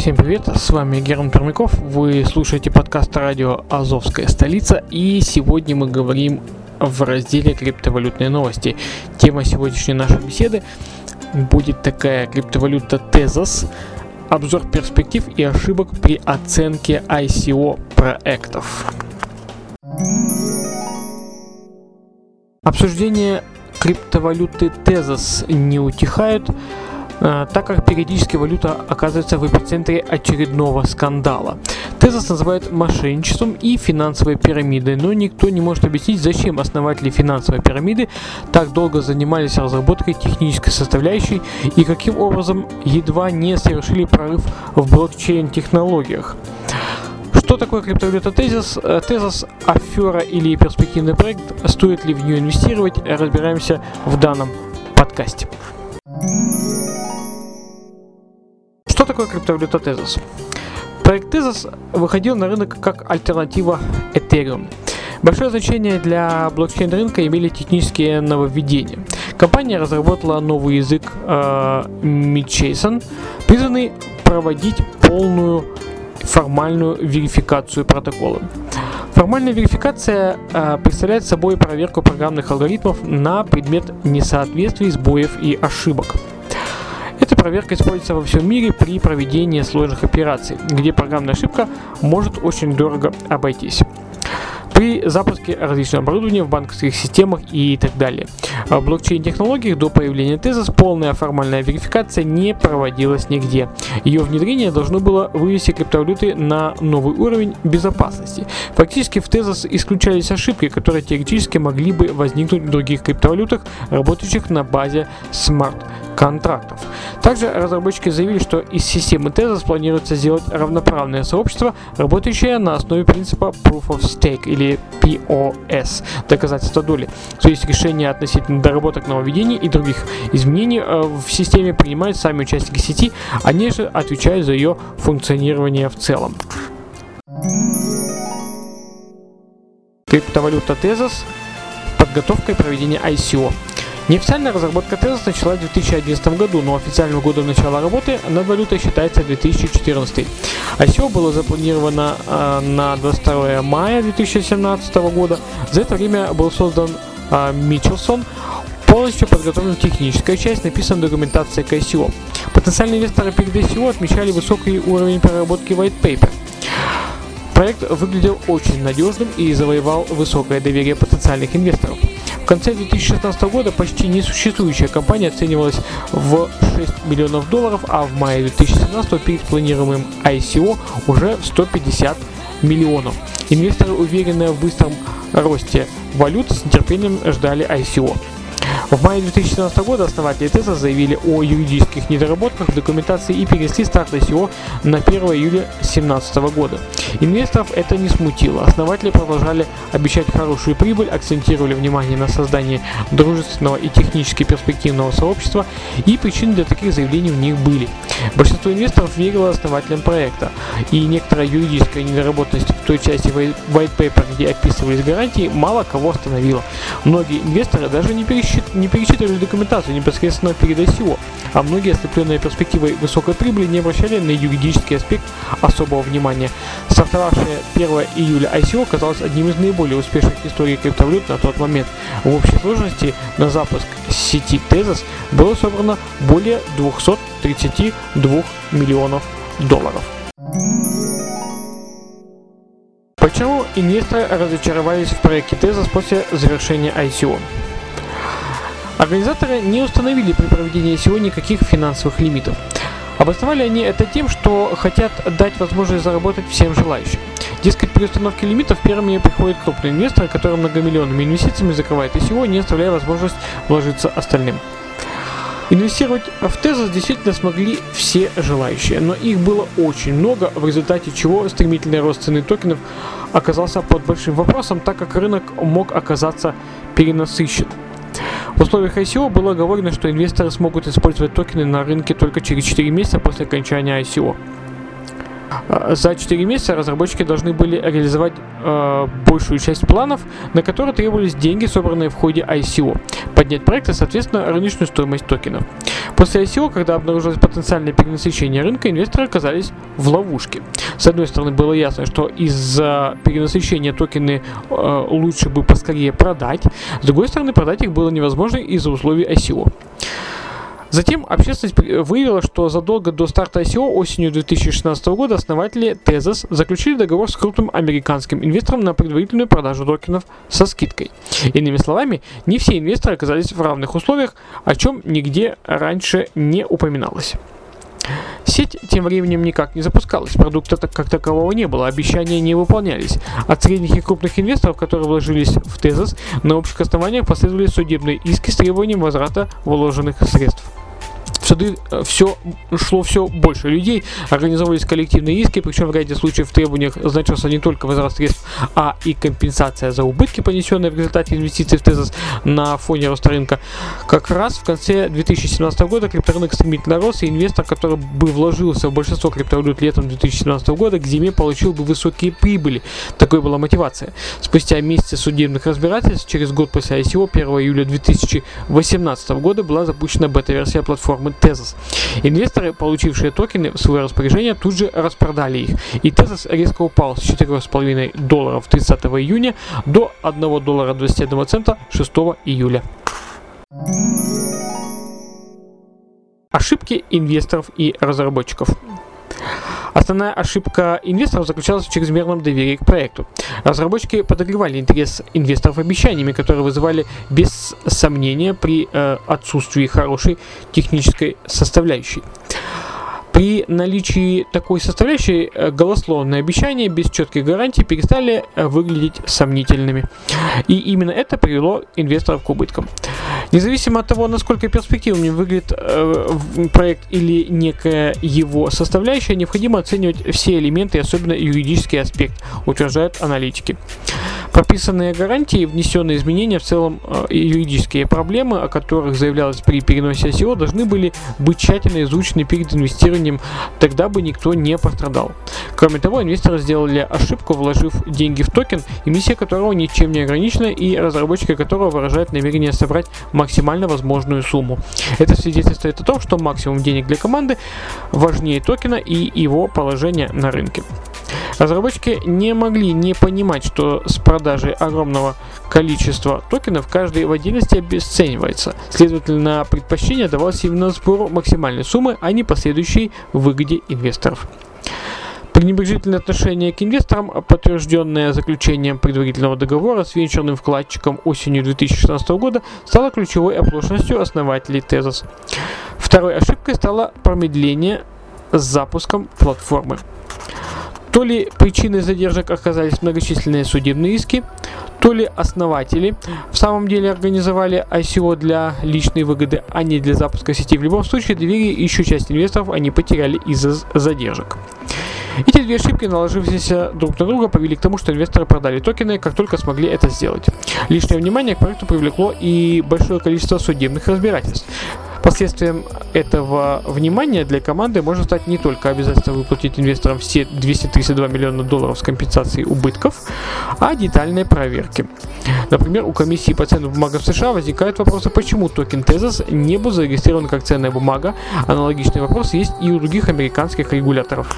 Всем привет, с вами Герман Пермяков, вы слушаете подкаст радио «Азовская столица» и сегодня мы говорим в разделе «Криптовалютные новости». Тема сегодняшней нашей беседы будет такая криптовалюта Tezos, обзор перспектив и ошибок при оценке ICO проектов. Обсуждение криптовалюты Tezos не утихает, так как периодически валюта оказывается в эпицентре очередного скандала. Тезос называют мошенничеством и финансовой пирамидой, но никто не может объяснить, зачем основатели финансовой пирамиды так долго занимались разработкой технической составляющей и каким образом едва не совершили прорыв в блокчейн-технологиях. Что такое криптовалюта Тезис? Э, Тезис – афера или перспективный проект, стоит ли в нее инвестировать, разбираемся в данном подкасте. Что такое криптовалюта Tezos? Проект Tezos выходил на рынок как альтернатива Ethereum. Большое значение для блокчейн-рынка имели технические нововведения. Компания разработала новый язык э, MidJSON, призванный проводить полную формальную верификацию протокола. Формальная верификация э, представляет собой проверку программных алгоритмов на предмет несоответствий, сбоев и ошибок. Эта проверка используется во всем мире при проведении сложных операций, где программная ошибка может очень дорого обойтись при запуске различного оборудования в банковских системах и так далее. В блокчейн-технологиях до появления Tezos полная формальная верификация не проводилась нигде. Ее внедрение должно было вывести криптовалюты на новый уровень безопасности. Фактически в Tezos исключались ошибки, которые теоретически могли бы возникнуть в других криптовалютах, работающих на базе смарт-контрактов. Также разработчики заявили, что из системы Tezos планируется сделать равноправное сообщество, работающее на основе принципа Proof of Stake или POS – доказательство доли. То есть решения относительно доработок нововведений и других изменений э, в системе принимают сами участники сети, они же отвечают за ее функционирование в целом. Криптовалюта Tezos подготовка и проведение ICO. Неофициальная разработка Tezos началась в 2011 году, но официальным годом начала работы над валютой считается 2014. ICO было запланировано э, на 22 мая 2017 года. За это время был создан э, Митчелсон, полностью подготовлена техническая часть, написана документация к ICO. Потенциальные инвесторы перед ICO отмечали высокий уровень переработки white paper. Проект выглядел очень надежным и завоевал высокое доверие потенциальных инвесторов. Конце 2016 года почти несуществующая компания оценивалась в 6 миллионов долларов, а в мае 2017 перед планируемым ICO уже в 150 миллионов. Инвесторы, уверенные в быстром росте валют, с нетерпением ждали ICO. В мае 2017 года основатели Теза заявили о юридических недоработках в документации и перенесли старт ICO на 1 июля 2017 года. Инвесторов это не смутило. Основатели продолжали обещать хорошую прибыль, акцентировали внимание на создании дружественного и технически перспективного сообщества, и причины для таких заявлений у них были. Большинство инвесторов верило основателям проекта, и некоторая юридическая недоработанность в той части white paper, где описывались гарантии, мало кого остановила. Многие инвесторы даже не, пересчит... не перечитывали документацию непосредственно перед ICO, а многие, ослепленные перспективой высокой прибыли, не обращали на юридический аспект особого внимания. Стартовавшее 1 июля ICO казалось одним из наиболее успешных историй криптовалют на тот момент. В общей сложности на запуск сети Tezos было собрано более 232 миллионов долларов. Почему инвесторы разочаровались в проекте Tezos после завершения ICO? Организаторы не установили при проведении ICO никаких финансовых лимитов. Обосновали они это тем, что хотят дать возможность заработать всем желающим. Дескать, при установке лимитов первыми приходят крупные инвесторы, которые многомиллионными инвестициями закрывают ICO, не оставляя возможность вложиться остальным. Инвестировать в Tezos действительно смогли все желающие, но их было очень много, в результате чего стремительный рост цены токенов оказался под большим вопросом, так как рынок мог оказаться перенасыщен. В условиях ICO было оговорено, что инвесторы смогут использовать токены на рынке только через 4 месяца после окончания ICO. А, За 4 месяца разработчики должны были реализовать э, большую часть планов, на которые требовались деньги, собранные в ходе ICO, поднять проект и, соответственно, рыночную стоимость токенов. После ICO, когда обнаружилось потенциальное перенасыщение рынка, инвесторы оказались в ловушке. С одной стороны, было ясно, что из-за перенасыщения токены э, лучше бы поскорее продать, с другой стороны, продать их было невозможно из-за условий ICO. Затем общественность выявила, что задолго до старта ICO осенью 2016 года основатели Tezos заключили договор с крупным американским инвестором на предварительную продажу токенов со скидкой. Иными словами, не все инвесторы оказались в равных условиях, о чем нигде раньше не упоминалось. Сеть тем временем никак не запускалась, продукта как такового не было, обещания не выполнялись. От средних и крупных инвесторов, которые вложились в Тезос, на общих основаниях последовали судебные иски с требованием возврата вложенных средств. Суды все шло все больше людей, организовывались коллективные иски, причем в ряде случаев в требованиях значился не только возврат средств, а и компенсация за убытки, понесенные в результате инвестиций в Тезос на фоне роста рынка. Как раз в конце 2017 года крипторынок стремительно рос, и инвестор, который бы вложился в большинство криптовалют летом 2017 года, к зиме получил бы высокие прибыли. Такой была мотивация. Спустя месяцы судебных разбирательств, через год после ICO, 1 июля 2018 года, была запущена бета-версия платформы Tezos. Инвесторы, получившие токены в свое распоряжение, тут же распродали их. И Tezos резко упал с 4,5 долларов 30 июня до 1 доллара 21 цента 6 июля. Ошибки инвесторов и разработчиков. Основная ошибка инвесторов заключалась в чрезмерном доверии к проекту. Разработчики подогревали интерес инвесторов обещаниями, которые вызывали без сомнения при э, отсутствии хорошей технической составляющей. При наличии такой составляющей э, голословные обещания без четких гарантий перестали э, выглядеть сомнительными. И именно это привело инвесторов к убыткам. Независимо от того, насколько перспективным выглядит э, проект или некая его составляющая, необходимо оценивать все элементы, и особенно юридический аспект, утверждают аналитики. Прописанные гарантии, внесенные изменения, в целом э, и юридические проблемы, о которых заявлялось при переносе ICO, должны были быть тщательно изучены перед инвестированием, тогда бы никто не пострадал. Кроме того, инвесторы сделали ошибку, вложив деньги в токен, эмиссия которого ничем не ограничена и разработчики которого выражают намерение собрать максимально возможную сумму. Это свидетельствует о том, что максимум денег для команды важнее токена и его положения на рынке. Разработчики не могли не понимать, что с продажей огромного количества токенов каждый в отдельности обесценивается. Следовательно, предпочтение давалось именно сбору максимальной суммы, а не последующей выгоде инвесторов. Пренебрежительное отношение к инвесторам, подтвержденное заключением предварительного договора с венчурным вкладчиком осенью 2016 года, стало ключевой оплошностью основателей Tezos. Второй ошибкой стало промедление с запуском платформы. То ли причиной задержек оказались многочисленные судебные иски, то ли основатели в самом деле организовали ICO для личной выгоды, а не для запуска сети. В любом случае, доверие еще часть инвесторов они потеряли из-за задержек. Эти две ошибки, наложившиеся друг на друга, привели к тому, что инвесторы продали токены, как только смогли это сделать. Лишнее внимание к проекту привлекло и большое количество судебных разбирательств. Последствием этого внимания для команды может стать не только обязательство выплатить инвесторам все 232 миллиона долларов с компенсацией убытков, а детальные проверки. Например, у комиссии по ценным бумагам США возникают вопросы, почему токен Tezos не был зарегистрирован как ценная бумага. Аналогичный вопрос есть и у других американских регуляторов.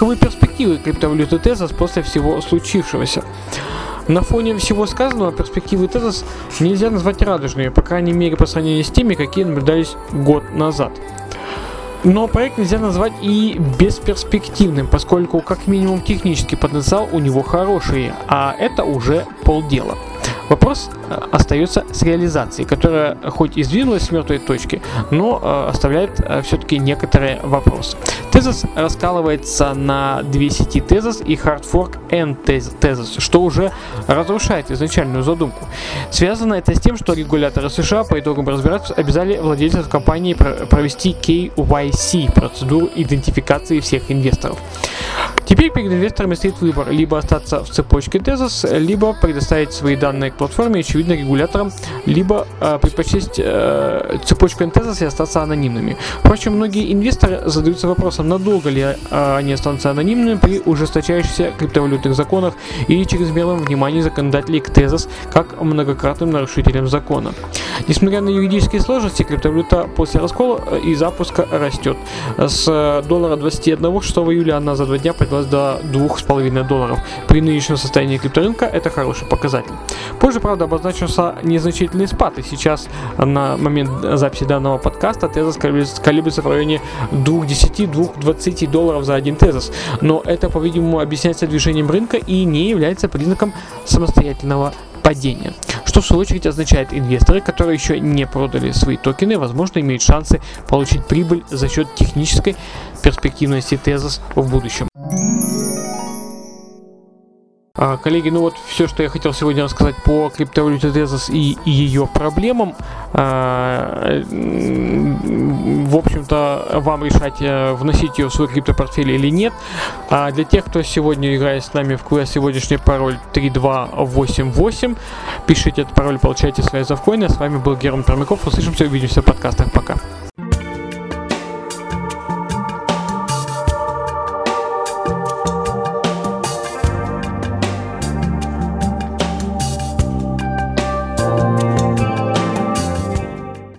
Каковы перспективы криптовалюты Tezos после всего случившегося? На фоне всего сказанного, перспективы Tezos нельзя назвать радужными, по крайней мере по сравнению с теми, какие наблюдались год назад. Но проект нельзя назвать и бесперспективным, поскольку как минимум технический потенциал у него хороший, а это уже полдела. Вопрос э, остается с реализацией, которая хоть и сдвинулась с мертвой точки, но э, оставляет все-таки некоторые вопросы. Tezos раскалывается на две сети Tezos и Fork and Tezos, что уже разрушает изначальную задумку. Связано это с тем, что регуляторы США по итогам разбирательств обязали владельцев компании провести KYC, процедуру идентификации всех инвесторов. Теперь перед инвесторами стоит выбор либо остаться в цепочке Tezos, либо предоставить свои данные к платформе, очевидно, регуляторам, либо э, предпочесть э, цепочку Tezos и остаться анонимными. Впрочем, многие инвесторы задаются вопросом, надолго ли э, они останутся анонимными при ужесточающихся криптовалютных законах и чрезмерном внимании законодателей к Tezos как многократным нарушителям закона. Несмотря на юридические сложности, криптовалюта после раскола э, и запуска растет. С э, доллара 21 6 июля она за два дня поднялась до 2,5 долларов. При нынешнем состоянии крипторынка это хороший показатель. Позже, правда, обозначился незначительный спад, и сейчас на момент записи данного подкаста тезис колеблется в районе 2,10-2,20 долларов за один тезис. Но это, по-видимому, объясняется движением рынка и не является признаком самостоятельного падения. Что в свою очередь означает инвесторы, которые еще не продали свои токены, возможно имеют шансы получить прибыль за счет технической перспективности тезис в будущем. А, коллеги, ну вот все, что я хотел сегодня рассказать по криптовалюте Tezos и, и ее проблемам. А, в общем-то, вам решать, э, вносить ее в свой криптопортфель или нет. А для тех, кто сегодня играет с нами в квест, сегодняшний пароль 3288. Пишите этот пароль, получайте свои завкоины. С вами был Герман Пермяков. Услышимся, увидимся в подкастах. Пока.